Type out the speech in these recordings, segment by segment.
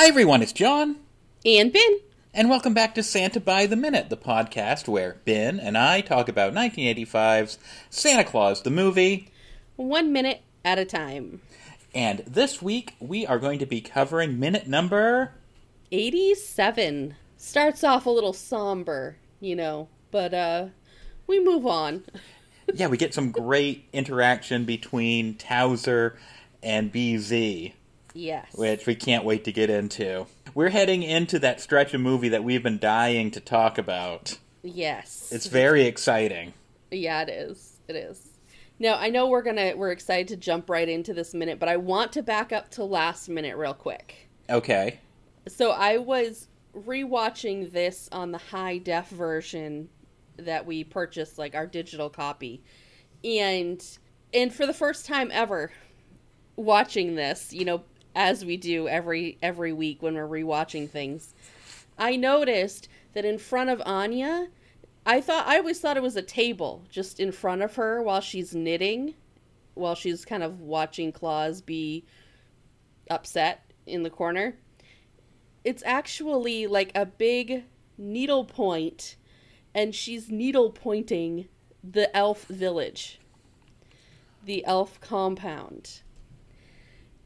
Hi, everyone, it's John, And Ben. and welcome back to Santa by the Minute, the podcast where Ben and I talk about 1985's Santa Claus, the movie. One minute at a time. And this week, we are going to be covering minute number. 87. Starts off a little somber, you know, but uh we move on. Yeah, we get some great interaction between Towser and BZ, Yes. which we can't wait to get into. We're heading into that stretch of movie that we've been dying to talk about. Yes. It's very exciting. Yeah, it is. It is. Now, I know we're going to we're excited to jump right into this minute, but I want to back up to last minute real quick. Okay. So, I was rewatching this on the high def version that we purchased like our digital copy. And and for the first time ever watching this, you know, as we do every every week when we're rewatching things, I noticed that in front of Anya, I thought I always thought it was a table just in front of her while she's knitting, while she's kind of watching Claus be upset in the corner. It's actually like a big needle point, and she's needle pointing the elf village, the elf compound.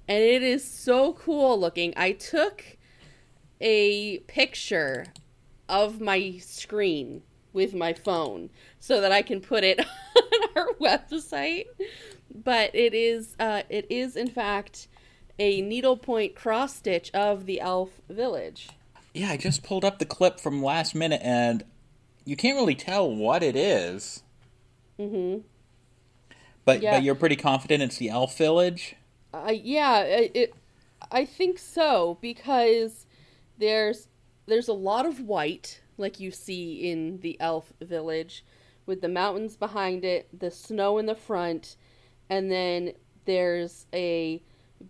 And it is so cool looking. I took a picture of my screen with my phone so that I can put it on our website. But it is uh, it is in fact a needlepoint cross stitch of the elf village. Yeah, I just pulled up the clip from last minute and you can't really tell what it is. Mm-hmm. But Yeah. but you're pretty confident it's the elf village? Uh, yeah, it. I think so because there's there's a lot of white like you see in the elf village with the mountains behind it, the snow in the front, and then there's a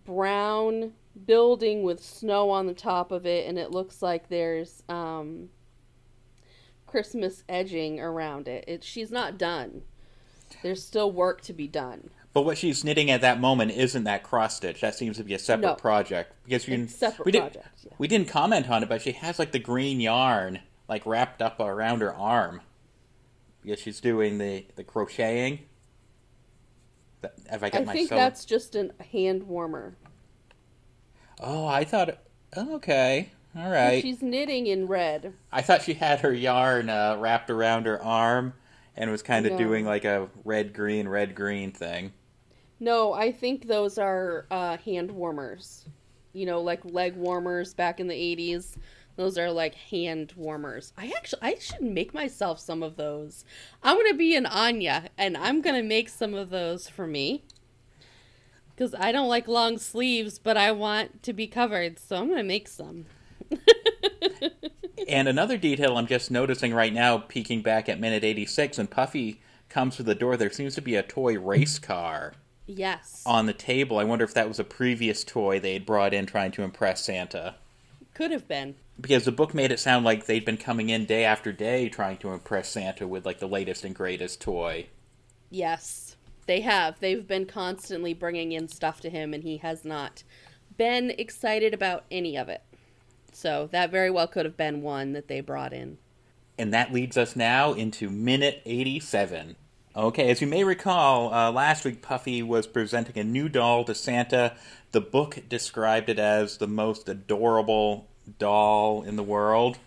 brown building with snow on the top of it and it looks like there's um Christmas edging around it. It she's not done. There's still work to be done. But what she's knitting at that moment isn't that cross stitch. That seems to be a separate No. project because you separate we did- project, yeah. We didn't comment on it, but she has like the green yarn like wrapped up around her arm because she's doing the the crocheting. Have I got I my think sewing- that's just a hand warmer. Oh, I thought. oh, Okay, all right. She's knitting in red. I thought she had her yarn uh, wrapped around her arm and was kind of No. doing like a red green red green thing. No, I think those are uh, hand warmers. You know, like leg warmers back in the 80s. Those are like hand warmers. I actually I should make myself some of those. I'm going to be an Anya and I'm going to make some of those for me. Cuz I don't like long sleeves, but I want to be covered, so I'm going to make some. And another detail I'm just noticing right now, peeking back at minute 86, when Puffy comes to the door, there seems to be a toy race car Yes. on the table. I wonder if that was a previous toy they had brought in trying to impress Santa. Could have been. Because the book made it sound like they'd been coming in day after day trying to impress Santa with like the latest and greatest toy. Yes, they have. They've been constantly bringing in stuff to him, and he has not been excited about any of it. So that very well could have been one that they brought in. And that leads us now into minute 87. Okay, as you may recall, uh, last week Puffy was presenting a new doll to Santa. The book described it as the most adorable doll in the world,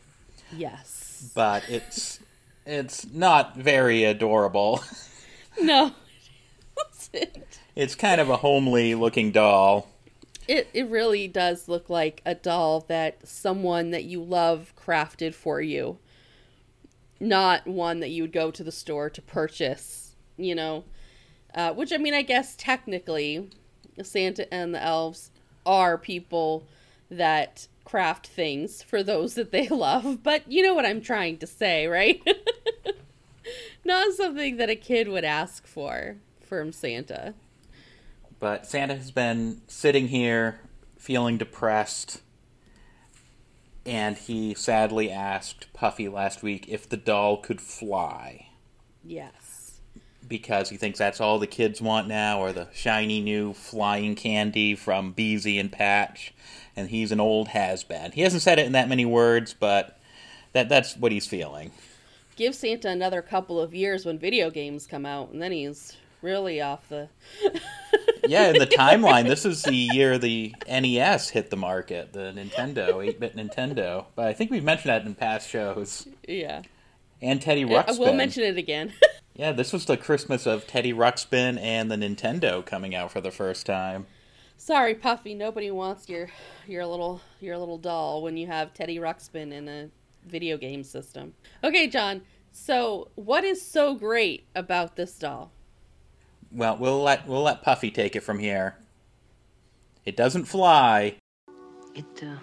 Yes. but it's it's not very adorable. No. It. It's kind of a homely looking doll. It it really does look like a doll that someone that you love crafted for you. Not one that you would go to the store to purchase, you know. Uh, which I mean, I guess technically, Santa and the elves are people that craft things for those that they love. But you know what I'm trying to say, right? Not something that a kid would ask for from Santa. But Santa has been sitting here feeling depressed, and he sadly asked Puffy last week if the doll could fly. Yes. Because he thinks that's all the kids want now, or the shiny new flying candy from BZ and Patch, and he's an old has been. He hasn't said it in that many words, but that that's what he's feeling. Give Santa another couple of years when video games come out, and then he's really off the. yeah, in the timeline, this is the year the NES hit the market, the Nintendo, 8 bit Nintendo. But I think we've mentioned that in past shows. Yeah. And Teddy uh, Ruxpin. We'll mention it again. yeah, this was the Christmas of Teddy Ruxpin and the Nintendo coming out for the first time. Sorry, Puffy. Nobody wants your your little your little doll when you have Teddy Ruxpin in a video game system. Okay, John. So, what is so great about this doll? Well, we'll let we'll let Puffy take it from here. It doesn't fly. It uh,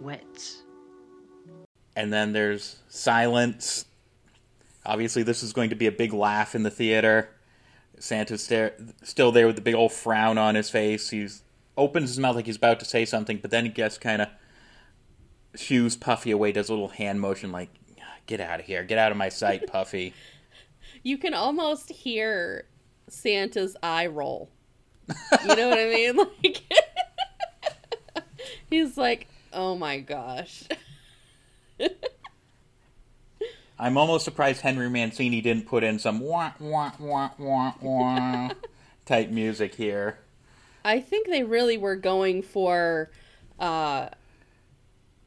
wets. And then there's silence. Obviously, this is going to be a big laugh in the theater. Santa's stare, still there with the big old frown on his face. He opens his mouth like he's about to say something, but then he gets kind of shoos Puffy away, does a little hand motion like, "Get out of here! Get out of my sight, Puffy." you can almost hear Santa's eye roll. You know what I mean? Like he's like, "Oh my gosh." I'm almost surprised Henry Mancini didn't put in some wah wah wah wah wah type music here. I think they really were going for uh,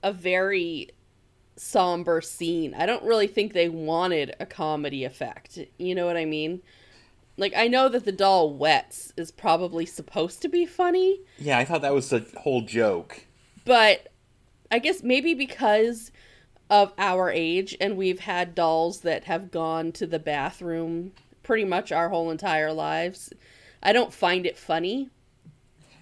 a very somber scene. I don't really think they wanted a comedy effect. You know what I mean? Like I know that the doll wets is probably supposed to be funny. Yeah, I thought that was the whole joke. But I guess maybe because of our age and we've had dolls that have gone to the bathroom pretty much our whole entire lives. I don't find it funny.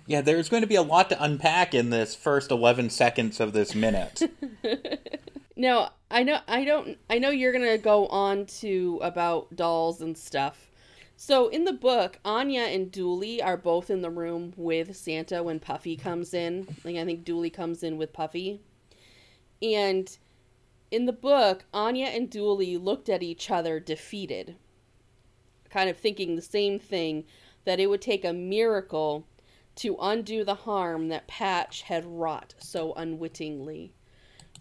Yeah, there's going to be a lot to unpack in this first 11 seconds of this minute. now, I know I don't I know you're going to go on to about dolls and stuff. So in the book, Anya and Dooley are both in the room with Santa when Puffy comes in. Like I think Dooley comes in with Puffy. And in the book, Anya and Dooley looked at each other defeated, kind of thinking the same thing that it would take a miracle to undo the harm that Patch had wrought so unwittingly.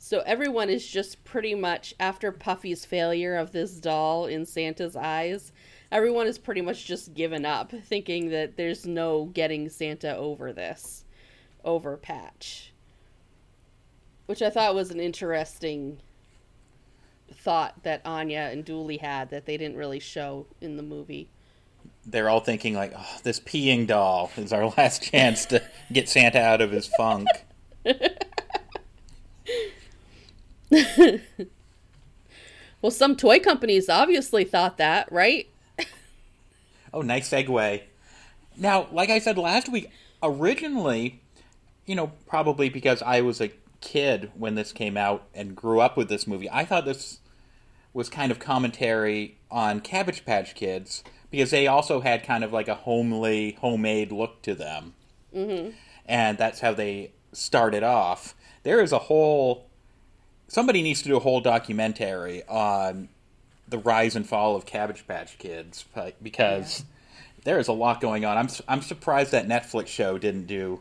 So everyone is just pretty much, after Puffy's failure of this doll in Santa's eyes, everyone is pretty much just given up, thinking that there's no getting Santa over this, over Patch. Which I thought was an interesting thought that Anya and Dooley had that they didn't really show in the movie. They're all thinking like, "Oh, this peeing doll is our last chance to get Santa out of his funk." well, some toy companies obviously thought that, right? oh, nice segue. Now, like I said last week, originally, you know, probably because I was a kid when this came out and grew up with this movie, I thought this was kind of commentary on Cabbage Patch Kids because they also had kind of like a homely, homemade look to them. Mm-hmm. And that's how they started off. There is a whole. Somebody needs to do a whole documentary on the rise and fall of Cabbage Patch Kids because yeah. there is a lot going on. I'm I'm surprised that Netflix show didn't do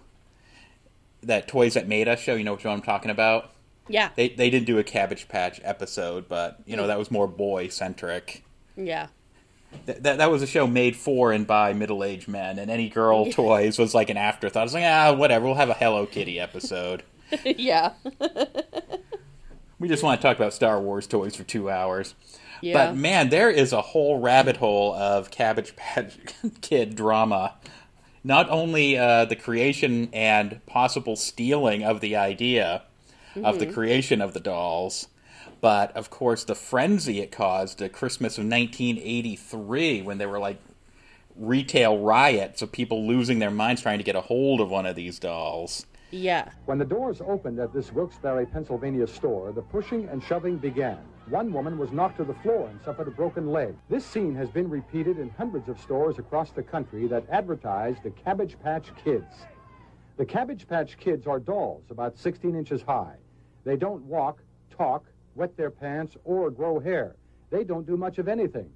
that Toys That Made Us show. You know what I'm talking about? Yeah. They they didn't do a Cabbage Patch episode, but you know that was more boy centric. Yeah. That, that, that was a show made for and by middle aged men, and any girl toys was like an afterthought. I was like, ah, whatever. We'll have a Hello Kitty episode. yeah. we just want to talk about Star Wars toys for two hours. Yeah. But man, there is a whole rabbit hole of Cabbage Patch Kid drama. Not only uh, the creation and possible stealing of the idea mm-hmm. of the mm-hmm. creation of the dolls, but of course the frenzy it caused at Christmas of 1983 when there were like retail riots of people losing their minds trying to get a hold of one of these dolls. Yeah. When the doors opened at this Wilkes-Barre, Pennsylvania store, the pushing and shoving began. One woman was knocked to the floor and suffered a broken leg. This scene has been repeated in hundreds of stores across the country that advertise the Cabbage Patch Kids. The Cabbage Patch Kids are dolls about 16 inches high. They don't walk, talk, wet their pants, or grow hair. They don't do much of anything.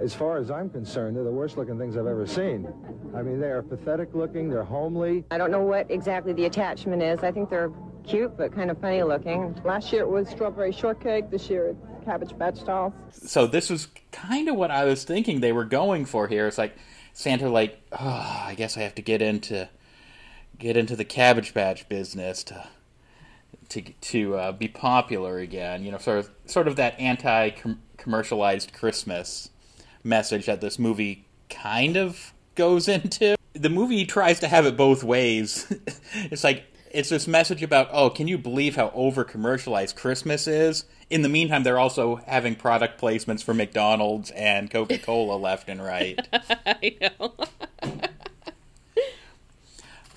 As far as I'm concerned, they're the worst looking things I've ever seen. I mean, they are pathetic looking, they're homely. I don't know what exactly the attachment is. I think they're cute, but kind of funny looking. Last year it was strawberry shortcake. This year it's cabbage patch dolls. So this was kind of what I was thinking they were going for here. It's like Santa, like, oh, I guess I have to get into get into the cabbage patch business to to to uh, be popular again. You know, sort of sort of that anti commercialized Christmas message that this movie kind of goes into. The movie tries to have it both ways. it's like it's this message about oh, can you believe how over commercialized Christmas is? In the meantime, they're also having product placements for McDonald's and Coca Cola left and right. I know.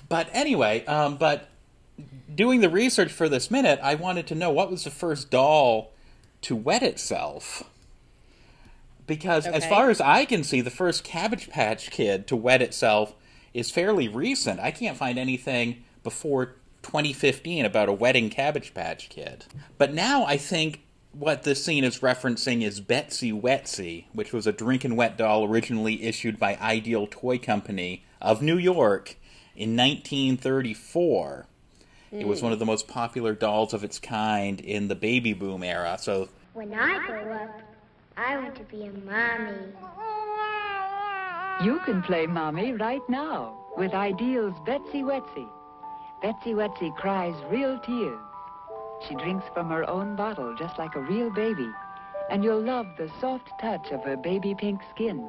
but anyway, um, but doing the research for this minute, I wanted to know what was the first doll to wet itself. Because okay. as far as I can see, the first Cabbage Patch Kid to wet itself is fairly recent. I can't find anything before 2015 about a wedding Cabbage Patch Kid. But now I think what this scene is referencing is Betsy Wetsy, which was a Drinkin' Wet doll originally issued by Ideal Toy Company of New York in 1934. Mm. It was one of the most popular dolls of its kind in the baby boom era. So when I grow up, I want to be a mommy. You can play mommy right now with Ideal's Betsy Wetsy. Betsy Wetsy cries real tears. She drinks from her own bottle just like a real baby, and you'll love the soft touch of her baby pink skin.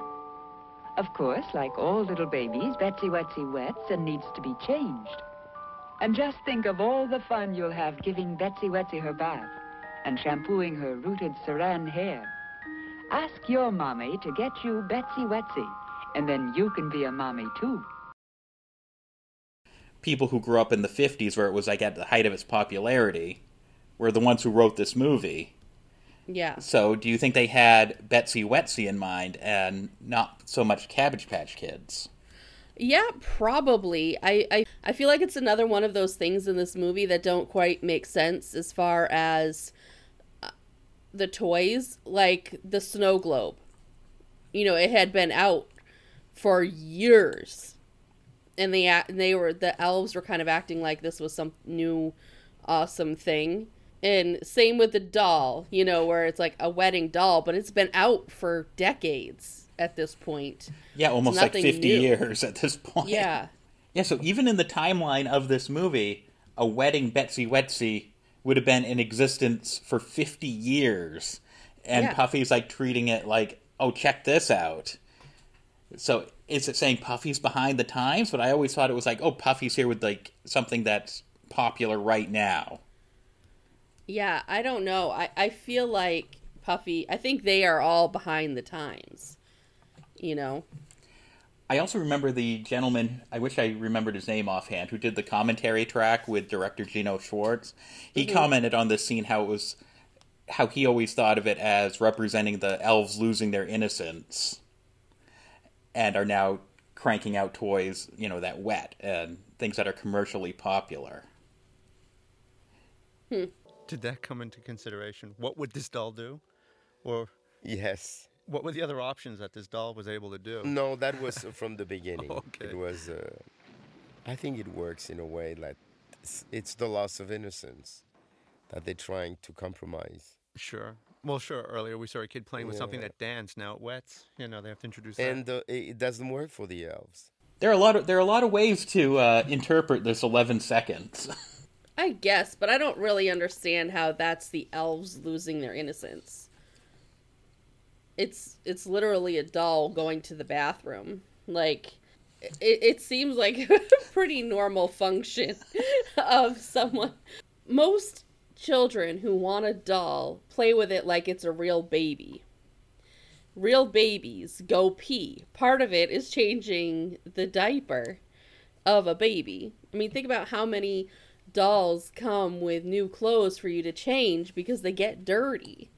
Of course, like all little babies, Betsy Wetsy wets and needs to be changed. And just think of all the fun you'll have giving Betsy Wetsy her bath and shampooing her rooted saran hair. Ask your mommy to get you Betsy Wetsy, and then you can be a mommy too. People who grew up in the 50s, where it was like at the height of its popularity, were the ones who wrote this movie. Yeah. So, do you think they had Betsy Wetsy in mind and not so much Cabbage Patch Kids? Yeah, probably. I, I I feel like it's another one of those things in this movie that don't quite make sense as far as the toys, like the snow globe. You know, it had been out for years, and they they were the elves were kind of acting like this was some new, awesome thing. And same with the doll, you know, where it's like a wedding doll, but it's been out for decades at this point. Yeah, almost like 50 new. years at this point. Yeah. Yeah, so even in the timeline of this movie, a wedding Betsy Wetsy would have been in existence for 50 years. And yeah. Puffy's like treating it like, oh, check this out. So is it saying Puffy's behind the times? But I always thought it was like, oh, Puffy's here with like something that's popular right now. Yeah, I don't know. I, I feel like Puffy, I think they are all behind the times. You know? I also remember the gentleman, I wish I remembered his name offhand, who did the commentary track with director Jeannot Szwarc. He mm-hmm. commented on this scene how it was how he always thought of it as representing the elves losing their innocence and are now cranking out toys, you know, that wet and things that are commercially popular. Hmm. Did that come into consideration? What would this doll do? Or yes what were the other options that this doll was able to do? No, that was from the beginning. okay. It was. Uh, I think it works in a way like it's, it's, the loss of innocence that they're trying to compromise. Sure. Well, sure. Earlier we saw a kid playing with yeah. something that danced. Now it wets. You know they have to introduce. And that. Uh, it doesn't work for the elves. There are a lot of there are a lot of ways to uh, interpret this eleven seconds. I guess, but I don't really understand how that's the elves losing their innocence it's it's literally a doll going to the bathroom. Like it, it seems like a pretty normal function of someone. Most children who want a doll play with it like it's a real baby. Real babies go pee. Part of it is changing the diaper of a baby. I mean, think about how many dolls come with new clothes for you to change because they get dirty.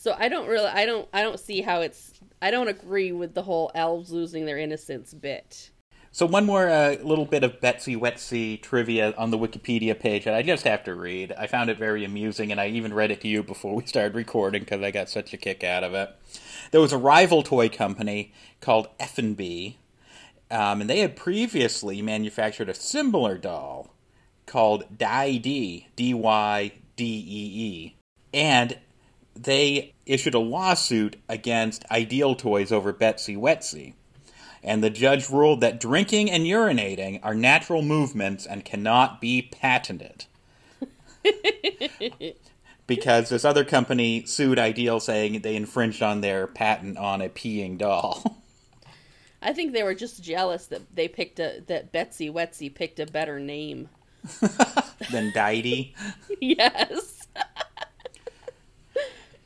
So I don't really I don't I don't see how it's I don't agree with the whole elves losing their innocence bit. So one more uh, little bit of Betsy Wetsy trivia on the Wikipedia page that I just have to read. I found it very amusing, and I even read it to you before we started recording because I got such a kick out of it. There was a rival toy company called Effanbee, um, and they had previously manufactured a similar doll called Dy-Dee, D-Y-D-E-E. And they issued a lawsuit against Ideal Toys over Betsy Wetsy and the judge ruled that drinking and urinating are natural movements and cannot be patented. because this other company sued Ideal saying they infringed on their patent on a peeing doll. I think they were just jealous that they picked a that Betsy Wetsy picked a better name than Dy-Dee. yes.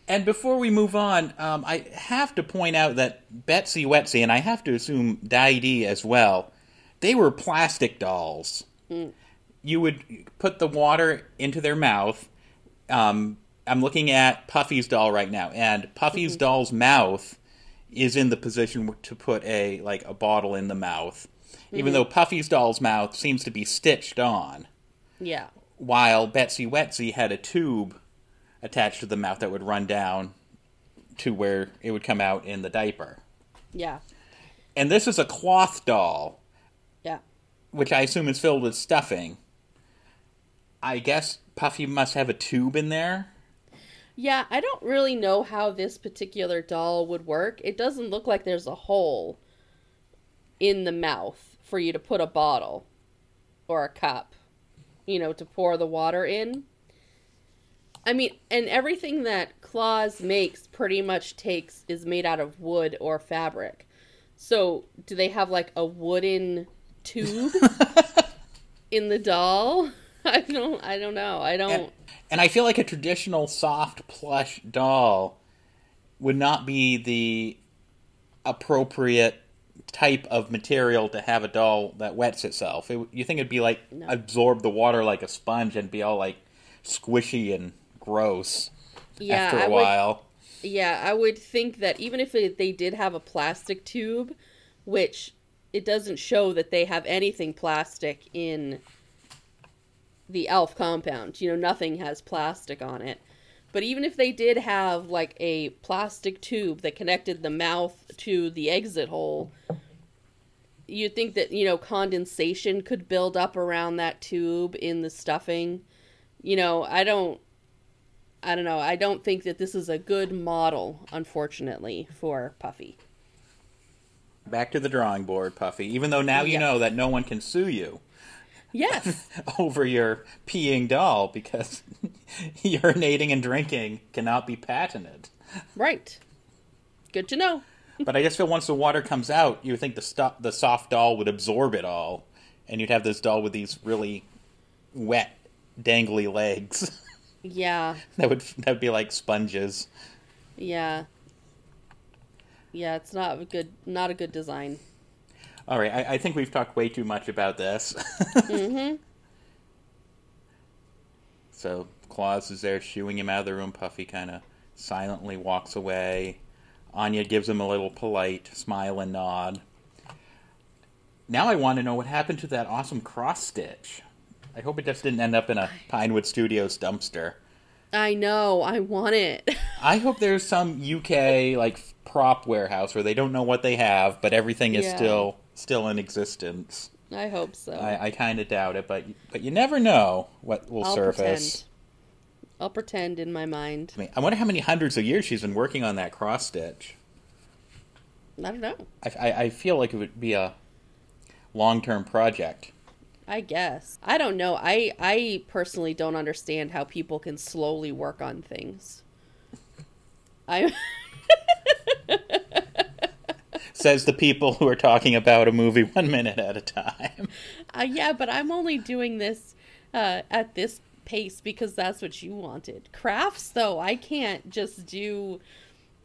And before we move on, um, I have to point out that Betsy Wetsy, and I have to assume Dy-Dee as well, they were plastic dolls. Mm. You would put the water into their mouth. Um, I'm looking at Puffy's doll right now, and Puffy's Mm-hmm. doll's mouth is in the position to put a like a bottle in the mouth, even Mhm. though Puffy's doll's mouth seems to be stitched on, Yeah. while Betsy Wetsy had a tube attached to the mouth that would run down to where it would come out in the diaper. Yeah. And this is a cloth doll, Yeah. which I assume is filled with stuffing. I guess Puffy must have a tube in there. Yeah, I don't really know how this particular doll would work. It doesn't look like there's a hole in the mouth for you to put a bottle or a cup, you know, to pour the water in. I mean, and everything that Claus makes pretty much takes is made out of wood or fabric. So, do they have like a wooden tube in the doll? I don't I don't know. I don't And I feel like a traditional soft plush doll would not be the appropriate type of material to have a doll that wets itself. It, you think it'd be like absorb the water like a sponge and be all like squishy and gross Yeah, after a I would- while. Yeah, I would think that even if it, they did have a plastic tube, which it doesn't show that they have anything plastic in the elf compound. You know, nothing has plastic on it. But even if they did have like a plastic tube that connected the mouth to the exit hole, you'd think that, you know, condensation could build up around that tube in the stuffing. You know, I don't I don't know. I don't think that this is a good model, unfortunately, for Puffy. Back to the drawing board, Puffy. Even though now you Yeah. know that no one can sue you Yes. over your peeing doll because urinating and drinking cannot be patented. right. Good to know. But I just feel once the water comes out, you would think the sto- the soft doll would absorb it all, and you'd have this doll with these really wet, dangly legs Yeah. that would that would be like sponges. Yeah. Yeah, it's not a good not a good design. All right, I, I think we've talked way too much about this. mhm. So Claus is there shooing him out of the room. Puffy kind of silently walks away. Anya gives him a little polite smile and nod. Now I want to know what happened to that awesome cross stitch. I hope it just didn't end up in a Pinewood Studios dumpster. I know. I want it. I hope there's some UK like prop warehouse where they don't know what they have, but everything is Yeah. still still in existence. I hope so. I, I kind of doubt it, but but you never know what will I'll surface. pretend. I'll pretend in my mind. I mean, I wonder how many hundreds of years she's been working on that cross stitch. I don't know. I, I, I feel like it would be a long term project. I guess. I don't know. I I personally don't understand how people can slowly work on things. I Says the people who are talking about a movie one minute at a time. Uh, yeah, but I'm only doing this uh, at this pace because that's what you wanted. Crafts, though, I can't just do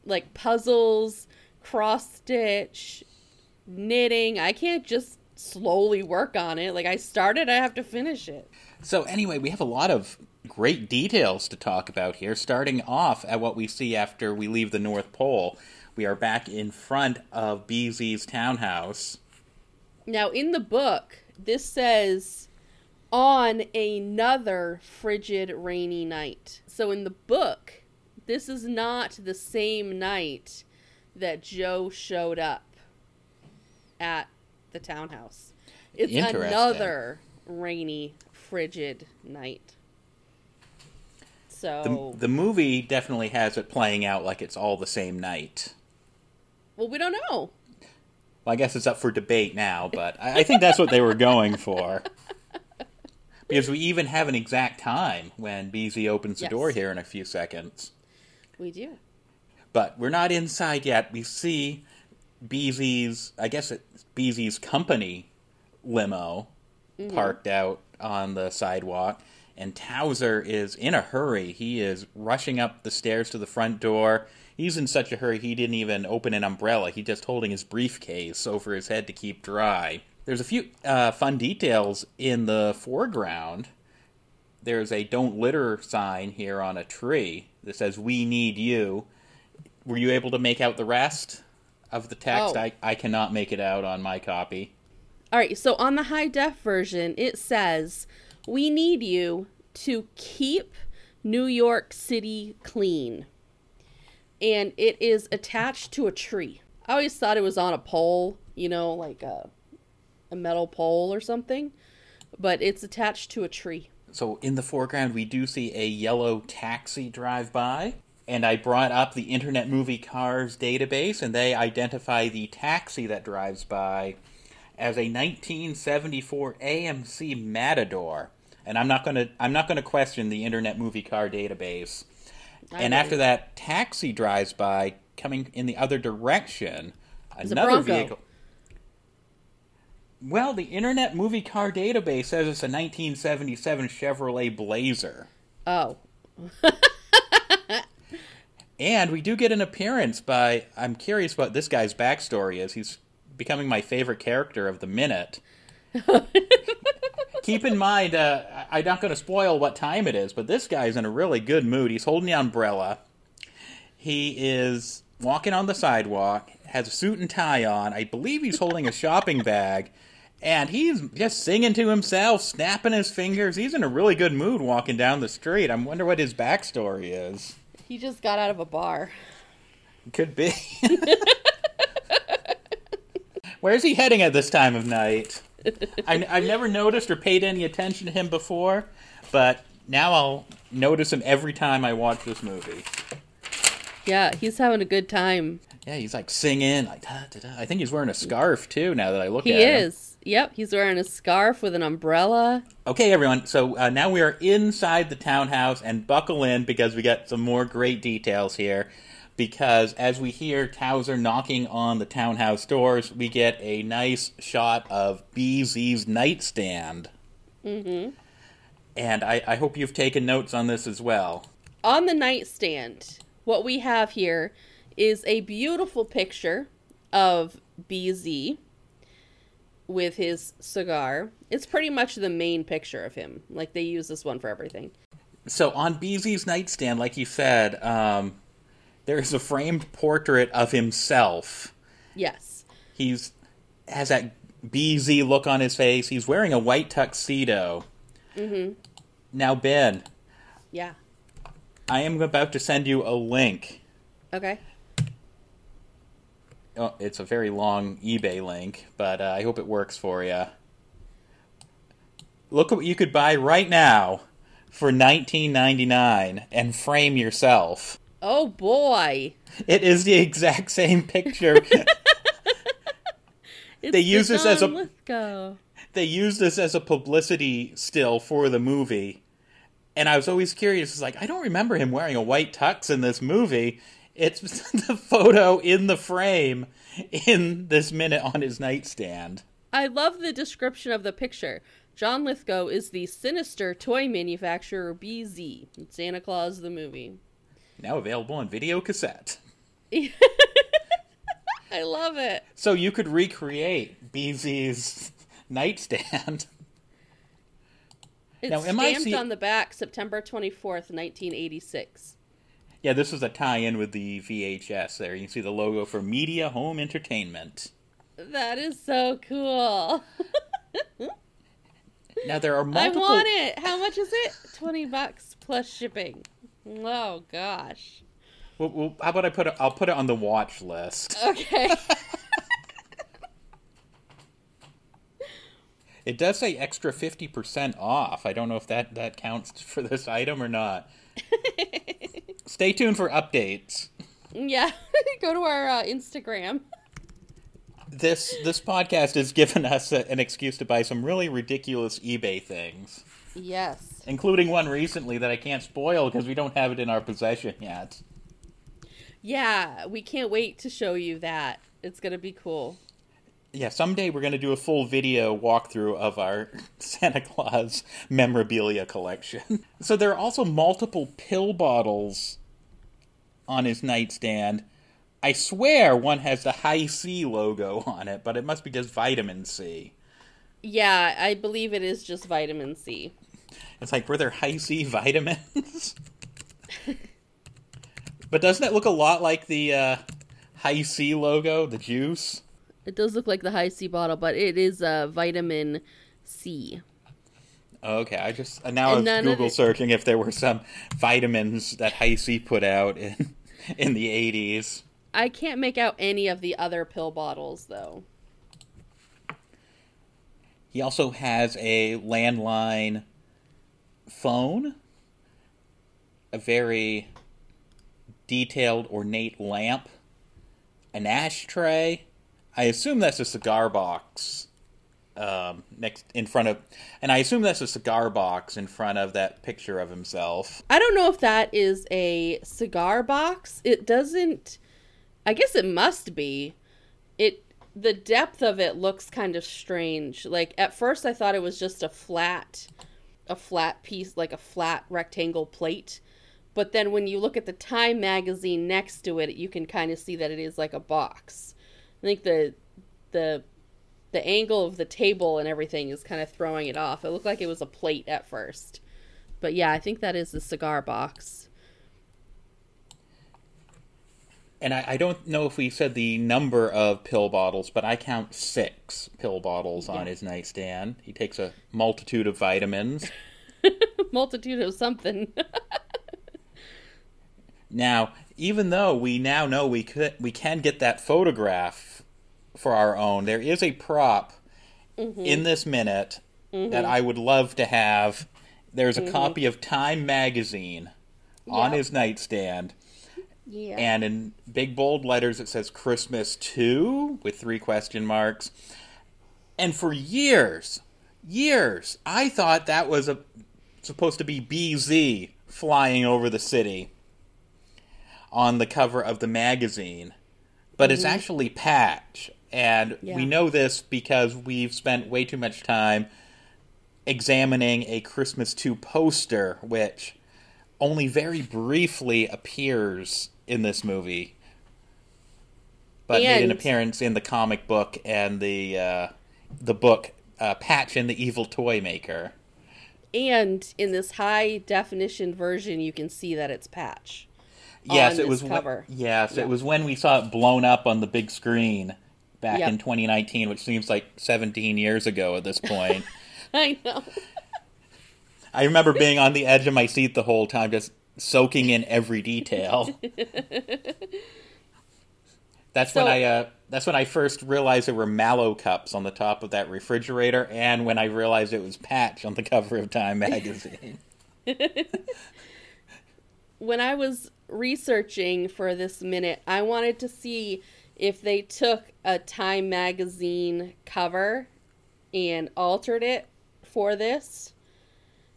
like puzzles, cross stitch, knitting. I can't just slowly work on it. Like I started, I have to finish it. So, anyway, we have a lot of great details to talk about here, starting off at what we see after we leave the North Pole. We are back in front of BZ's townhouse. Now, in the book, this says on another frigid, rainy night. So, in the book, this is not the same night that Joe showed up at the townhouse. It's another rainy, frigid night. So, The, the movie definitely has it playing out like it's all the same night. well, we don't know. Well, I guess it's up for debate now, but I, I think that's what they were going for. Because we even have an exact time when BZ opens the Yes. door here in a few seconds. We do. But we're not inside yet. We see BZ's, I guess it's BZ's company limo Mm-hmm. parked out on the sidewalk. And Towser is in a hurry. He is rushing up the stairs to the front door. He's in such a hurry he didn't even open an umbrella. He's just holding his briefcase over his head to keep dry. There's a few uh, fun details in the foreground. There's a don't litter sign here on a tree that says, We need you. Were you able to make out the rest of the text? Oh. I, I cannot make it out on my copy. All right, so on the high def version, it says, We need you to keep New York City clean. And it is attached to a tree. I always thought it was on a pole, you know, like a, a metal pole or something, but it's attached to a tree. So in the foreground, we do see a yellow taxi drive by. And I brought up the Internet Movie Cars database, and they identify the taxi that drives by as a 1974 AMC Matador. And I'm not gonna I'm not gonna question the Internet Movie Car database. I and after that, taxi drives by, coming in the other direction. Another vehicle. Well, the Internet Movie Car database says it's a 1977 Chevrolet Blazer. Oh, And we do get an appearance by. I'm curious what this guy's backstory is. He's becoming my favorite character of the minute. Keep in mind, uh, I'm not going to spoil what time it is, but this guy's in a really good mood. He's holding the umbrella. He is walking on the sidewalk, has a suit and tie on. I believe he's holding a shopping bag. And he's just singing to himself, snapping his fingers. He's in a really good mood walking down the street. I wonder what his backstory is. He just got out of a bar. Could be. Where's he heading at this time of night? I, I've never noticed or paid any attention to him before, but now I'll notice him every time I watch this movie. Yeah, he's having a good time. Yeah, he's like singing. Like, da, da, da. I think he's wearing a scarf too. Now that I look He at him. He is. Yep, he's wearing a scarf with an umbrella. Okay, everyone. So uh, now we are inside the townhouse, and buckle in because we got some more great details here. Because as we hear Towser knocking on the townhouse doors, we get a nice shot of BZ's nightstand. Mm-hmm. And I, I hope you've taken notes on this as well. On the nightstand, what we have here is a beautiful picture of BZ with his cigar. It's pretty much the main picture of him. Like they use this one for everything. So on BZ's nightstand, like you said, um, there's a framed portrait of himself. Yes. He's has that BZ look on his face. He's wearing a white tuxedo. Mm-hmm. Now, Ben, Yeah. I am about to send you a link. Okay. Oh, it's a very long eBay link, but uh, I hope it works for you. Look at what you could buy right now for 19.99 and frame yourself. Oh boy. It is the exact same picture. It's They use this as a- Lithgow. they use this as a publicity still for the movie. And I was always curious. It's like, I don't remember him wearing a white tux in this movie. It's the photo in the frame in this minute on his nightstand. I love the description of the picture. John Lithgow is the sinister toy manufacturer BZ in Santa Claus the movie. Now available on video cassette. I love it. So you could recreate BZ's nightstand. It's Now, stamped see- on the back September 24th, 1986. Yeah, this was a tie in with the VHS there. You can see the logo for Media Home Entertainment. That is so cool. Now there are multiple. I want it. How much is it? 20 bucks plus shipping. Oh gosh. Well, well, how about I put it? I'll put it on the watch list. Okay. It does say extra fifty percent off. I don't know if that that counts for this item or not. Stay tuned for updates. yeah. Go to our uh, Instagram. This this podcast has given us a, an excuse to buy some really ridiculous eBay things, Yes. including one recently that I can't spoil because we don't have it in our possession yet. Yeah, we can't wait to show you that. It's going to be cool. Yeah, someday we're going to do a full video walkthrough of our Santa Claus memorabilia collection. So there are also multiple pill bottles on his nightstand. I swear one has the Hi-C logo on it, but it must be just vitamin C. Yeah, I believe it is just vitamin C. It's like, were there Hi-C vitamins? but doesn't it look a lot like the uh, Hi-C logo, the juice? It does look like the Hi-C bottle, but it is uh, vitamin C. Okay, I just uh, now I And was Google searching if there were some vitamins that Hi-C put out in in the eighties. I can't make out any of the other pill bottles though. He also has a landline phone, a very detailed, ornate lamp, an ashtray. I assume that's a cigar box um, next in front of, and I assume that's a cigar box in front of that picture of himself. I don't know if that is a cigar box. It doesn't I guess it must be. It the depth of it looks kind of strange. Like at first I thought it was just a flat a flat piece like a flat rectangle plate. But then when you look at the Time magazine next to it, you can kind of see that it is like a box. I think the the the angle of the table and everything is kind of throwing it off. It looked like it was a plate at first. But yeah, I think that is the cigar box. And I, I don't know if we said the number of pill bottles, but I count six pill bottles on his nightstand. He takes a multitude of vitamins. Multitude of something. Now, even though we now know we could we can get that photograph for our own, there is a prop mm-hmm. in this minute mm-hmm. that I would love to have. There's a mm-hmm. copy of Time magazine on Yep. his nightstand, yeah. and in big bold letters it says Christmas 2 with three question marks. And for years, years, I thought that was a supposed to be BZ flying over the city on the cover of the magazine, but it's actually Patch. And Yeah. we know this because we've spent way too much time examining a Christmas 2 poster, which only very briefly appears in this movie, but made an appearance in the comic book and the uh, the book uh, Patch and the Evil Toy Maker. and in this high definition version, you can see that it's Patch. Yes, it was. when- cover. yes, Yeah. it was when we saw it blown up on the big screen back Yep. in 2019, which seems like 17 years ago at this point. I know. I remember being on the edge of my seat the whole time, just soaking in every detail. That's when I. Uh, that's when I first realized there were Mallo cups on the top of that refrigerator, and when I realized it was Patch on the cover of Time magazine. When I was researching for this minute, I wanted to see if they took a Time magazine cover and altered it for this.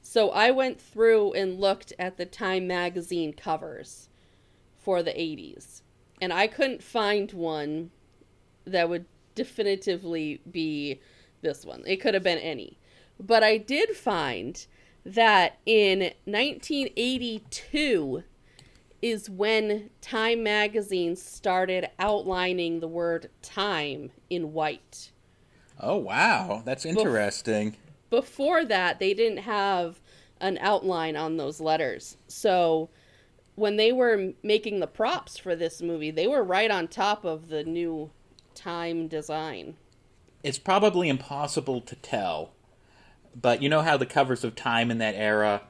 So I went through and looked at the Time magazine covers for the 80s. And I couldn't find one that would definitively be this one. It could have been any. But I did find that in 1982 is when Time magazine started outlining the word time in white. Oh wow, that's interesting. Before that, they didn't have an outline on those letters. So when they were making the props for this movie, they were right on top of the new time design. It's probably impossible to tell, but you know how the covers of Time in that era,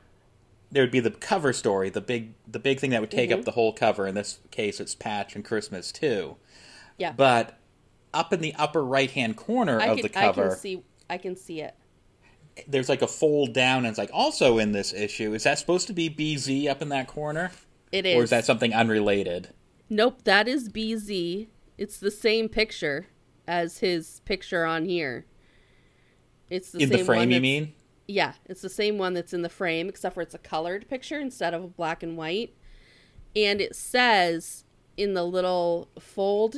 there would be the cover story, the big the big thing that would take Mhm. up the whole cover. In this case, it's Patch and Christmas too. Yeah. But up in the upper right hand corner I of can, the cover, I can see I can see it. there's like a fold down, and it's like also in this issue. Is that supposed to be BZ up in that corner? It is. Or is. that something unrelated? Nope, that is BZ. It's the same picture as his picture on here. It's the in the frame, one you mean? Yeah, it's the same one that's in the frame, except for it's a colored picture instead of a black and white. And it says in the little fold,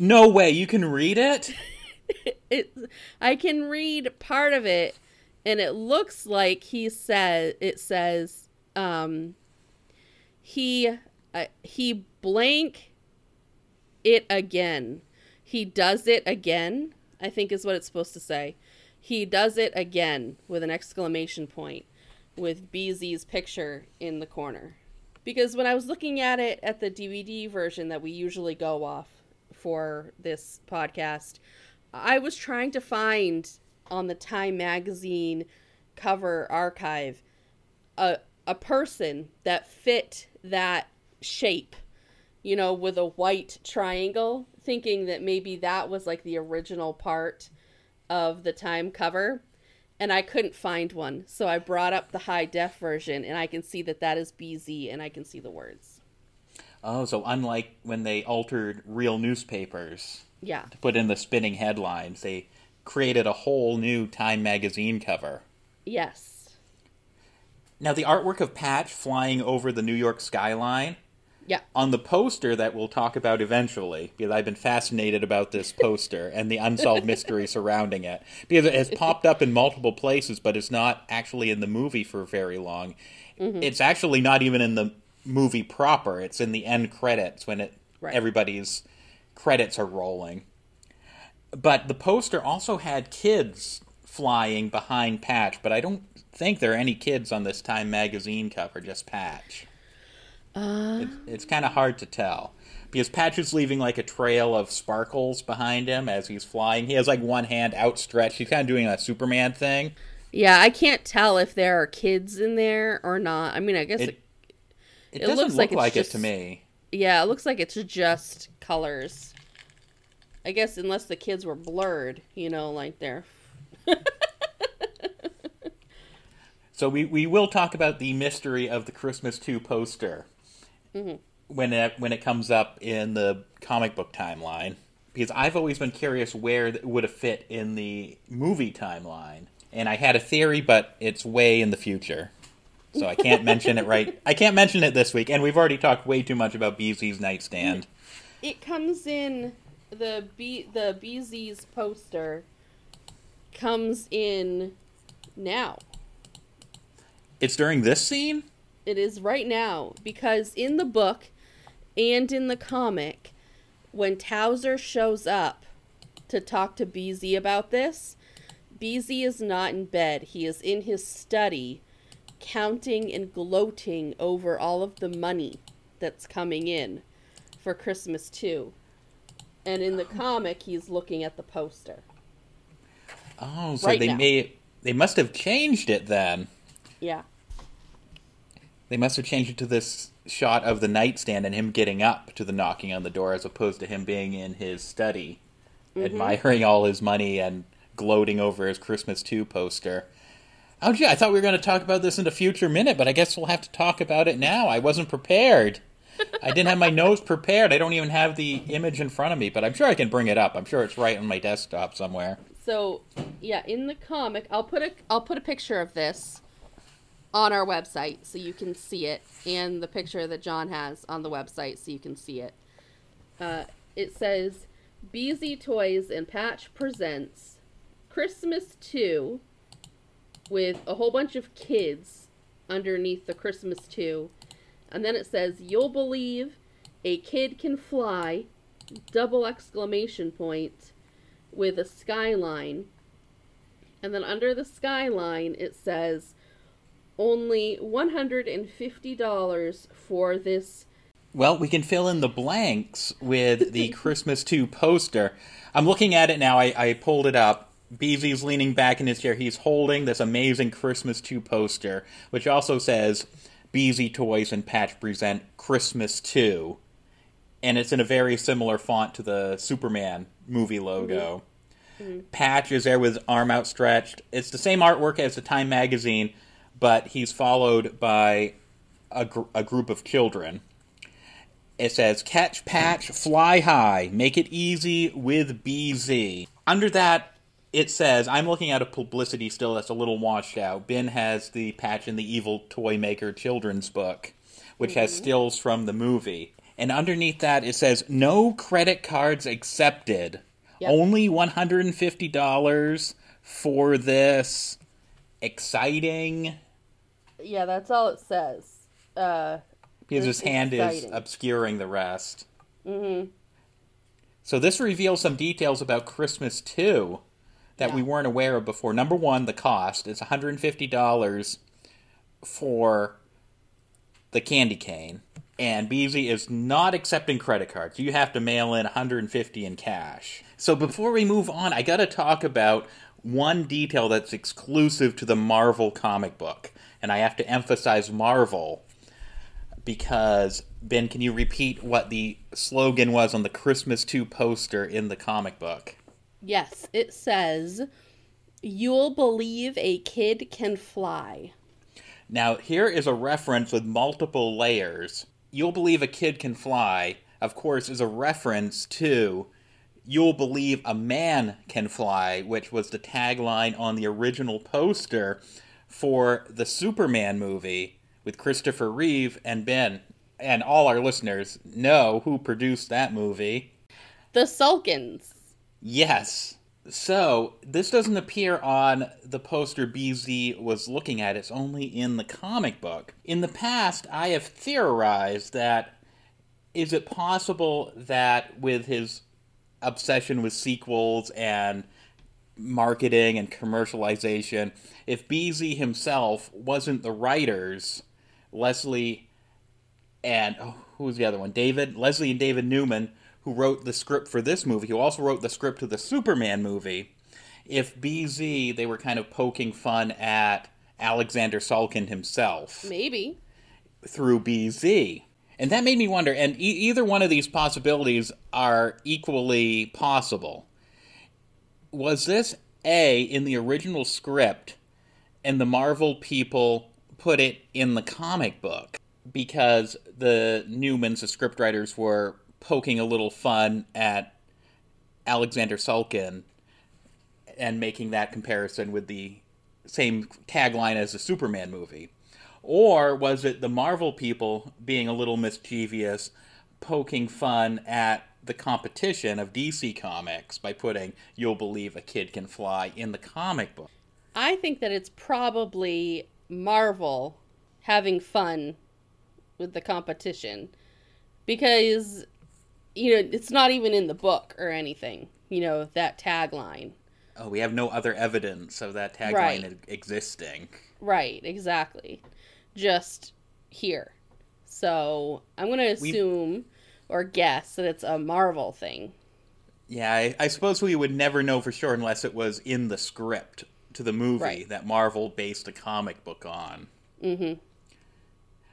No way, you can read it? it I can read part of it, and it looks like he said it says um he uh, he blank it again. He does it again. I think is what it's supposed to say. He does it again with an exclamation point with BZ's picture in the corner. Because when I was looking at it at the DVD version that we usually go off for this podcast, I was trying to find on the Time magazine cover archive a a person that fit that shape, you know, with a white triangle, thinking that maybe that was like the original part of the Time cover. And I couldn't find one. So I brought up the high def version and I can see that that is BZ and I can see the words. Oh, so unlike when they altered real newspapers Yeah. to put in the spinning headlines, they created a whole new Time magazine cover. Yes. Now, the artwork of Patch flying over the New York skyline. Yeah. On the poster that we'll talk about eventually, because I've been fascinated about this poster and the unsolved mystery surrounding it. Because it has popped up in multiple places, but it's not actually in the movie for very long. Mhm. It's actually not even in the movie proper. It's in the end credits when it Right. everybody's credits are rolling. But the poster also had kids flying behind Patch, but I don't think there are any kids on this Time magazine cover, just Patch. Uh, It's, it's kind of hard to tell. Because Patch is leaving like a trail of sparkles behind him as he's flying. He has like one hand outstretched. He's kind of doing a Superman thing. yeah, I can't tell if there are kids in there or not. I mean, I guess It- it, It, It doesn't looks look like like, it's it to me. yeah, it looks like it's just colors. I guess unless the kids were blurred, you know, like they're So we, we will talk about the mystery of the Christmas 2 poster Mhm. when it, when it comes up in the comic book timeline. Because I've always been curious where it would have fit in the movie timeline. And I had a theory, but it's way in the future. So I can't mention it right. I can't mention it this week. And we've already talked way too much about BZ's nightstand. it comes in the B the BZ's poster comes in now. It's during this scene? It is right now because in the book and in the comic, when Towser shows up to talk to BZ about this, BZ is not in bed. He is in his study, counting and gloating over all of the money that's coming in for Christmas too. And in the comic, he's looking at the poster. Oh, so Right they now. may they must have changed it then. Yeah. They must have changed it to this shot of the nightstand and him getting up to the knocking on the door as opposed to him being in his study, Mhm. admiring all his money and gloating over his Christmas 2 poster. Oh, gee, I thought we were going to talk about this in a future minute, but I guess we'll have to talk about it now. I wasn't prepared. I didn't have my notes prepared. I don't even have the image in front of me, but I'm sure I can bring it up. I'm sure it's right on my desktop somewhere. So, yeah, in the comic, I'll put a I'll put a picture of this on our website so you can see it, and the picture that John has on the website so you can see it. Uh, it says, "BZ Toys and Patch presents Christmas 2 with a whole bunch of kids underneath the Christmas 2." And then it says, "You'll believe a kid can fly." Double exclamation point with a skyline. And then under the skyline, it says only $150 for this Well, we can fill in the blanks with the Christmas 2 poster. I'm looking at it now. I, I pulled it up. Beezy's leaning back in his chair. He's holding this amazing Christmas 2 poster, which also says Beezy Toys and Patch present Christmas 2. And it's in a very similar font to the Superman movie logo. Mm-hmm. Patch is there with his arm outstretched. It's the same artwork as the Time magazine, but he's followed by a, gr- a group of children. It says, Catch, patch, fly high, make it easy with BZ. Under that, it says, I'm looking at a publicity still that's a little washed out. Ben has the Patch and the Evil Toy Maker children's book, which mm-hmm. has stills from the movie. And underneath that, it says, No credit cards accepted. Yep. Only $150 for this. Exciting. Yeah, that's all it says. Uh, because his hand exciting. is obscuring the rest. Mm-hmm. So this reveals some details about Christmas too that yeah. we weren't aware of before. Number one, the cost is $150 for the candy cane. And Beezy is not accepting credit cards. You have to mail in 150 in cash. So before we move on, I got to talk about one detail that's exclusive to the Marvel comic book. And I have to emphasize Marvel because Ben, can you repeat what the slogan was on the Christmas 2 poster in the comic book? Yes, it says, You'll believe a kid can fly. Now, here is a reference with multiple layers. You'll believe a kid can fly, of course, is a reference to You'll believe a man can fly, which was the tagline on the original poster for the Superman movie with Christopher Reeve and Ben. And all our listeners know who produced that movie. The Salkinds. Yes. So, this doesn't appear on the poster BZ was looking at, it's only in the comic book. In the past, I have theorized that is it possible that with his obsession with sequels and marketing and commercialization, if BZ himself wasn't the writers, Leslie and oh, who was the other one? David, Leslie and David Newman, who wrote the script for this movie, who also wrote the script to the Superman movie. If BZ, they were kind of poking fun at Alexander Salkind himself. Maybe. Through BZ. And that made me wonder, and e- either one of these possibilities are equally possible. Was this A, in the original script, and the Marvel people put it in the comic book because the Newmans, the scriptwriters, were poking a little fun at Alexander Salkind and making that comparison with the same tagline as the Superman movie? Or was it the Marvel people being a little mischievous, poking fun at the competition of DC Comics by putting You'll Believe a Kid Can Fly in the comic book? I think that it's probably Marvel having fun with the competition because you know it's not even in the book or anything you know that tagline oh we have no other evidence of that tagline right. existing right exactly just here so i'm going to assume we... or guess that it's a marvel thing yeah I, I suppose we would never know for sure unless it was in the script to the movie right. that Marvel based a comic book on. Mm-hmm.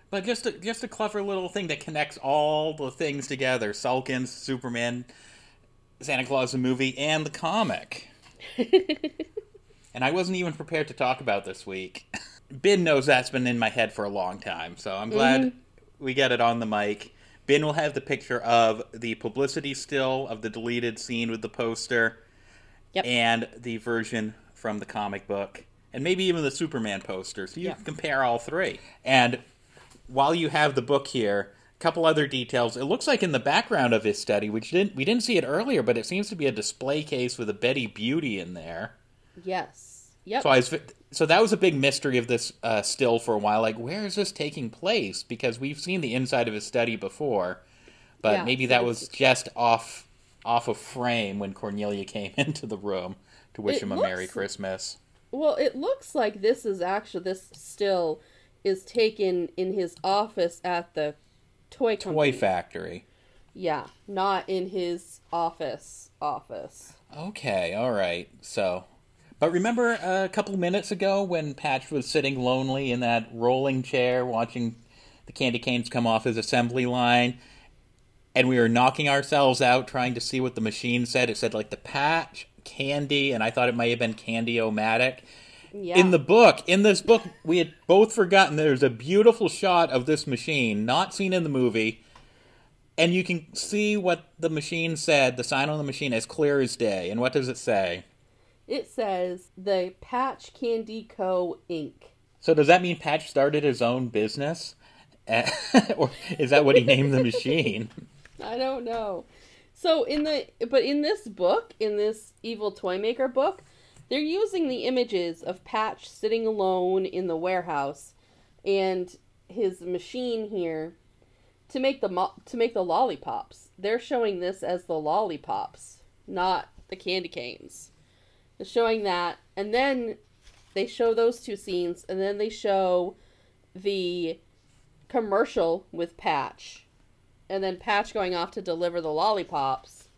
But just a, just a clever little thing that connects all the things together: Salkinds, Superman, Santa Claus the movie, and the comic. and I wasn't even prepared to talk about this week. Ben knows that's been in my head for a long time, so I'm glad mm-hmm. we get it on the mic. Ben will have the picture of the publicity still of the deleted scene with the poster, yep. and the version from the comic book, and maybe even the Superman poster. So you yeah. can compare all three. And while you have the book here, a couple other details. It looks like in the background of his study, which didn't we didn't see it earlier, but it seems to be a display case with a Betty Beauty in there. Yes. Yep. So I was, so that was a big mystery of this uh, still for a while. Like, where is this taking place? Because we've seen the inside of his study before, but yeah, maybe that was just off off of frame when Cornelia came into the room to wish him a looks, Merry Christmas. Well, it looks like this is actually this still is taken in his office at the toy toy factory. Yeah, not in his office. Office. Okay, all right. So, but remember uh, a couple minutes ago when Patch was sitting lonely in that rolling chair watching the candy canes come off his assembly line, and we were knocking ourselves out trying to see what the machine said. It said like the Patch Candy, and I thought it might have been Candy-O-Matic. Yeah. In the book, in this book, we had both forgotten there's a beautiful shot of this machine, not seen in the movie, and you can see what the machine said, the sign on the machine, as clear as day. And what does it say? It says the Patch Candy Co. Inc. So does that mean Patch started his own business, or is that what he named the machine? I don't know. So in the but in this book, in this Evil Toy Maker book, they're using the images of Patch sitting alone in the warehouse and his machine here to make the mo- to make the lollipops. They're showing this as the lollipops, not the candy canes. Showing that and then they show those two scenes and then they show the commercial with Patch and then Patch going off to deliver the lollipops.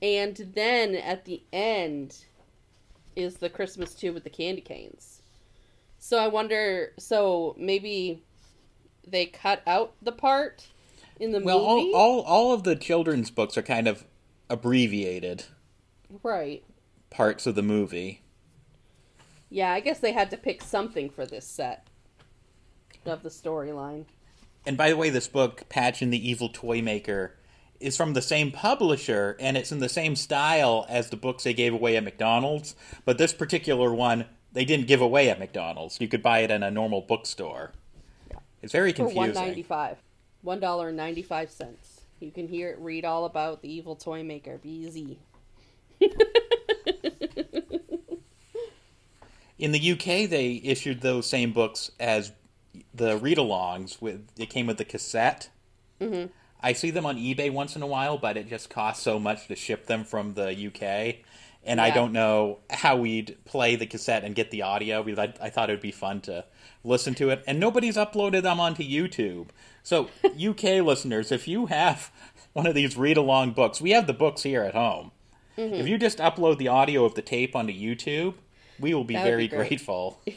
And then at the end is the Christmas tube with the candy canes. So I wonder so maybe they cut out the part in the Well, movie? all, all all of the children's books are kind of abbreviated right. Parts of the movie. Yeah, I guess they had to pick something for this set of the storyline. And by the way, this book, Patch and the Evil Toy Maker, is from the same publisher and it's in the same style as the books they gave away at McDonald's. But this particular one, they didn't give away at McDonald's. You could buy it in a normal bookstore. Yeah. It's very confusing. ninety five. One dollar and ninety five cents. You can hear it read all about the evil toy maker, BZ. In the UK, they issued those same books as the read-alongs. With it came with the cassette. Mhm. I see them on eBay once in a while, but it just costs so much to ship them from the UK, and I don't know how we'd play the cassette and get the audio. Because I, I thought it would be fun to listen to it, and nobody's uploaded them onto YouTube. So, UK listeners, if you have one of these read-along books, we have the books here at home. Mhm. If you just upload the audio of the tape onto YouTube, we will be That very be grateful.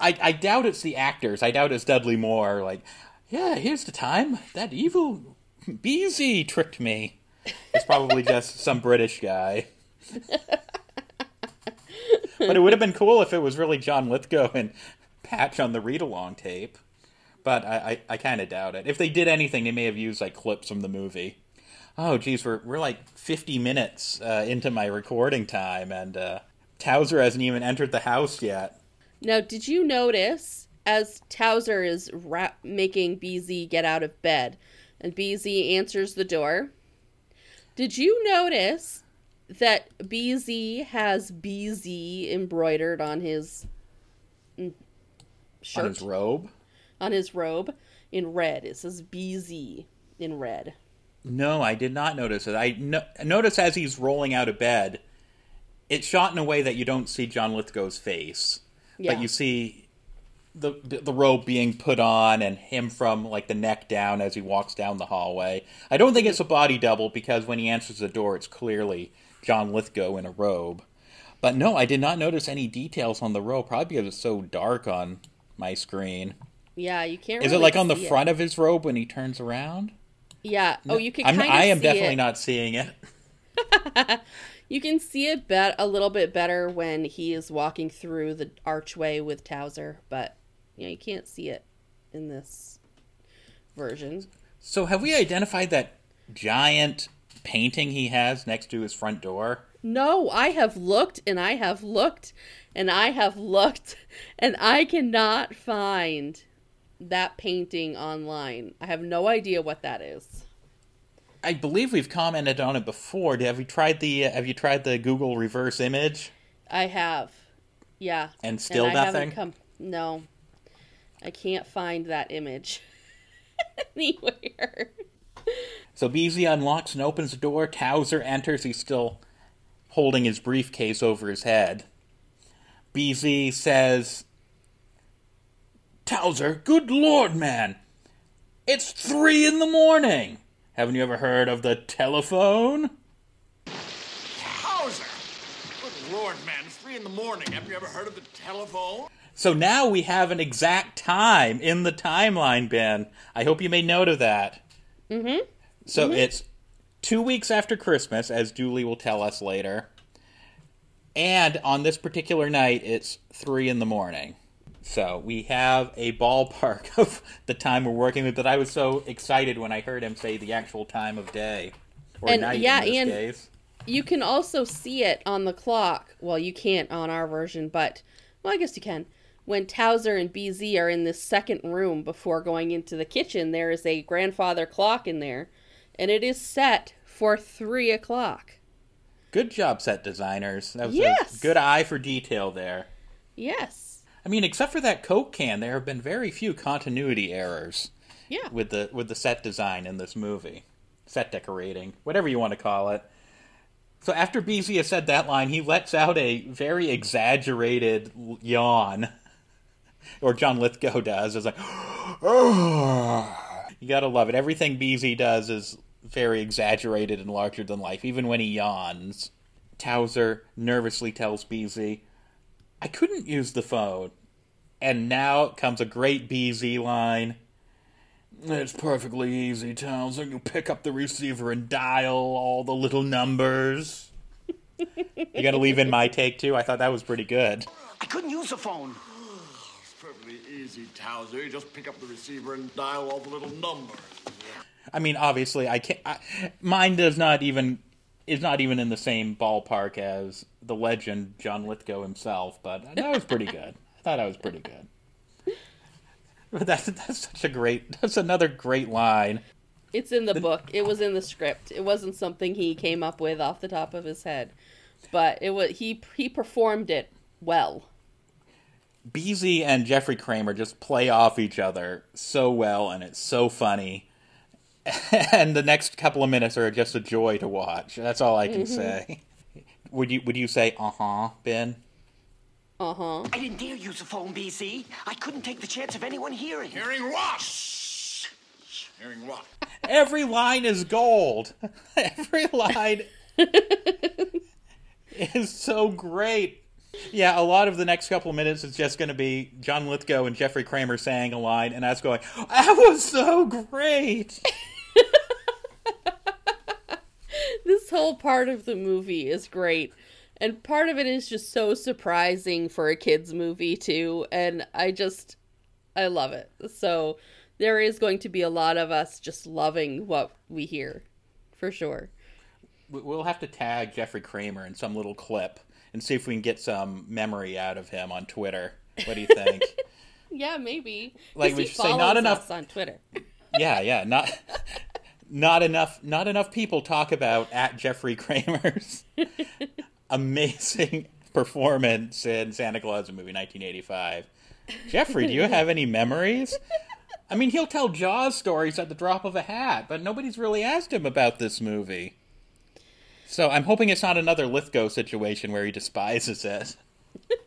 I, I doubt it's the actors. I doubt it's Dudley Moore. Like, yeah, here's the time that evil Beezy tricked me. It's probably just some British guy. but it would have been cool if it was really John Lithgow and Patch on the read along tape. But I, I, I kind of doubt it. If they did anything, they may have used like clips from the movie. Oh, geez, we're we're like 50 minutes uh, into my recording time, and uh, Towser hasn't even entered the house yet. Now, did you notice as Towser is ra- making BZ get out of bed and BZ answers the door? Did you notice that BZ has BZ embroidered on his mm, shirt? On his robe? On his robe in red. It says BZ in red. No, I did not notice it. I no- notice as he's rolling out of bed, it's shot in a way that you don't see John Lithgow's face, Yeah. but you see the the robe being put on and him from like the neck down as he walks down the hallway. I don't think it's a body double because when he answers the door, it's clearly John Lithgow in a robe. But no, I did not notice any details on the robe, probably because it's so dark on my screen. Yeah, you can't. Is it like on the see it. front of his robe when he turns around? Yeah. Oh, you can. I'm, I am definitely it. not seeing it. You can see it bet a little bit better when he is walking through the archway with Towser, but you know you can't see it in this version. So have we identified that giant painting he has next to his front door? No, I have looked and I have looked and I have looked and I cannot find that painting online. I have no idea what that is. I believe we've commented on it before. Have you tried the uh, Have you tried the Google reverse image? I have. Yeah. And still haven't nothing? Come, no. I can't find that image anywhere. So BZ unlocks and opens the door. Towser enters. He's still holding his briefcase over his head. BZ says, Towser, good lord, man! It's three in the morning. Haven't you ever heard of the telephone? Hauser! Good lord, man, it's three in the morning. Have you ever heard of the telephone? So now we have an exact time in the timeline, Ben. I hope you made note of that. Mm-hmm. So it's two weeks after Christmas, as Julie will tell us later. And on this particular night, it's three in the morning. So we have a ballpark of the time we're working with. But I was so excited when I heard him say the actual time of day or And, night yeah, and- case. You can also see it on the clock. Well, you can't on our version, but well, I guess you can. When Towser and BZ are in this second room before going into the kitchen, there is a grandfather clock in there, and it is set for three o'clock. Good job, set designers. That was Yes. a good eye for detail there. Yes. I mean, except for that Coke can, there have been very few continuity errors Yeah. with the with the set design in this movie, set decorating, whatever you want to call it. So after BZ has said that line, he lets out a very exaggerated yawn, or John Lithgow does. It's like, you gotta love it. Everything BZ does is very exaggerated and larger than life, even when he yawns. Towser nervously tells BZ, I couldn't use the phone. And now comes a great BZ line. It's perfectly easy, Townsend. You pick up the receiver and dial all the little numbers. you gonna leave in my take too? I thought that was pretty good. I couldn't use the phone. It's perfectly easy, Towser. You just pick up the receiver and dial all the little numbers. I mean, obviously, I can't. I, mine does not even is not even in the same ballpark as the legend John Lithgow himself, but that was pretty good. I thought that was pretty good. But that's that's such a great. That's another great line. It's in the book. It was in the script. It wasn't something he came up with off the top of his head, but it was he he performed it well. BZ and Jeffrey Kramer just play off each other so well, and it's so funny. And the next couple of minutes are just a joy to watch. That's all I can Mhm. say. Would you Would you say uh huh, Ben? Uh huh. I didn't dare use the phone, BZ. I couldn't take the chance of anyone hearing. Hearing what? Shh. Hearing what? Every line is gold. Every line is so great. Yeah, a lot of the next couple of minutes is just going to be John Lithgow and Jeffrey Kramer saying a line, and us going, "That was so great." this whole part of the movie is great and part of it is just so surprising for a kids movie too and i just i love it. So there is going to be a lot of us just loving what we hear for sure. We- We'll have to tag Jeffrey Kramer in some little clip and see if we can get some memory out of him on Twitter. What do you think? yeah maybe. Like we should say, not enough- on twitter. Yeah, yeah, not not enough not enough people talk about at Jeffrey Kramer's amazing performance in Santa Claus the movie 1985. Jeffrey, do you have any memories? I mean, he'll tell Jaws stories at the drop of a hat, but nobody's really asked him about this movie. So I'm hoping it's not another Lithgow situation where he despises it.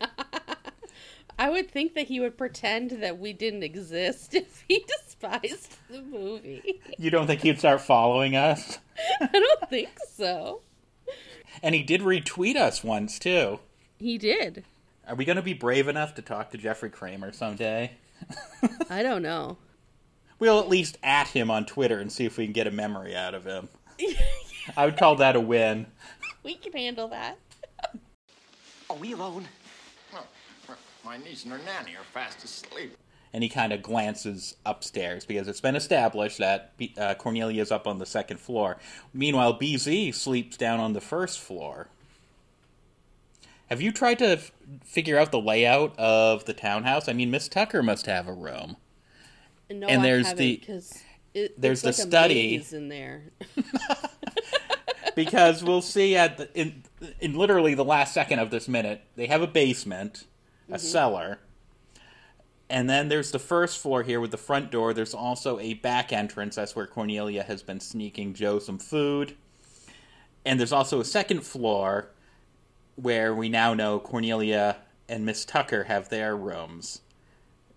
i would think that he would pretend that we didn't exist if he despised the movie You don't think he'd start following us? i don't think so And he did retweet us once, too. he did Are we going to be brave enough to talk to Jeffrey Kramer someday? i don't know We'll at least at him on Twitter and see if we can get a memory out of him. I would call that a win. we can handle that Are we alone? Well, my niece and her nanny are fast asleep. And he kind of glances upstairs because it's been established that B- uh, Cornelia's up on the second floor. Meanwhile, BZ sleeps down on the first floor. Have you tried to f- figure out the layout of the townhouse? I mean, Miss Tucker must have a room. No, And there's the- it, there's the like study. in there. because we'll see at the, in in literally the last second of this minute they have a basement, a Mhm. cellar, and then there's the first floor here with the front door. There's also a back entrance. That's where Cornelia has been sneaking Joe some food, and there's also a second floor where we now know Cornelia and Miss Tucker have their rooms.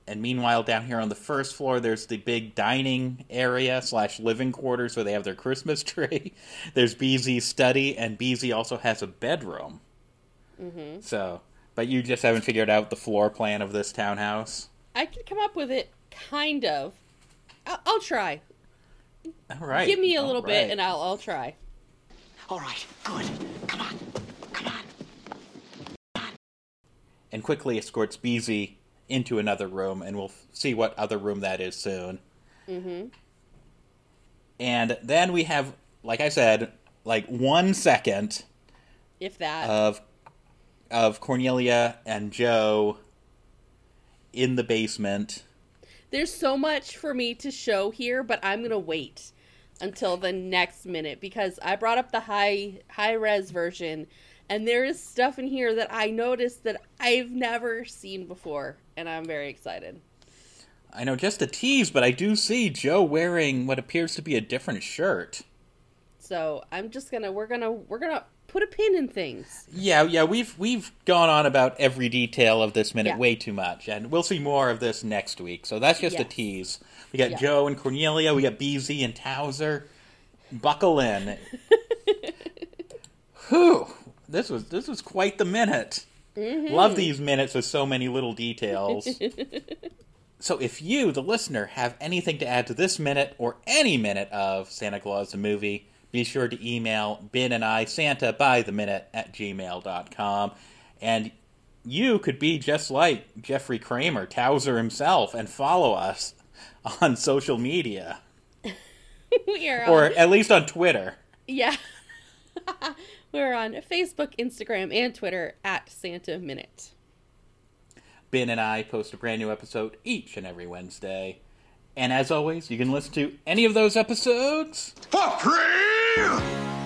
and meanwhile, down here on the first floor, there's the big dining area slash living quarters where they have their Christmas tree. there's Beezy's study, and Beezy also has a bedroom. Mm-hmm. So, but you just haven't figured out the floor plan of this townhouse. I can come up with it, kind of. I'll, I'll try. All right. Give me a all little right. bit, and I'll I'll try. All right, good. Come on. Come on. And quickly escorts Beezy into another room, and we'll f- see what other room that is soon. Mm-hmm. And then we have, like I said, like one second If that. of of Cornelia and Joe in the basement. There's so much for me to show here, but I'm gonna wait until the next minute because I brought up the high high res version, and there is stuff in here that I noticed that I've never seen before, and I'm very excited. I know just a tease, but I do see Joe wearing what appears to be a different shirt. So I'm just gonna we're gonna we're gonna put a pin in things. Yeah, yeah, we've we've gone on about every detail of this minute Yeah. way too much, and we'll see more of this next week. So that's just a tease. We got Yeah. Joe and Cornelia, we got Beezy and Towser. Buckle in. Whew. This was this was quite the minute. Mhm. Love these minutes with so many little details. so if you, the listener, have anything to add to this minute or any minute of Santa Claus the movie, be sure to email Ben and I Santa by the minute at gmail.com. And you could be just like Jeffrey Kramer, Towser himself, and follow us on social media. Or on, at least on Twitter. yeah. We're on Facebook, Instagram, and Twitter at Santa Minute. Ben and I post a brand new episode each and every Wednesday. And as always, you can listen to any of those episodes For free!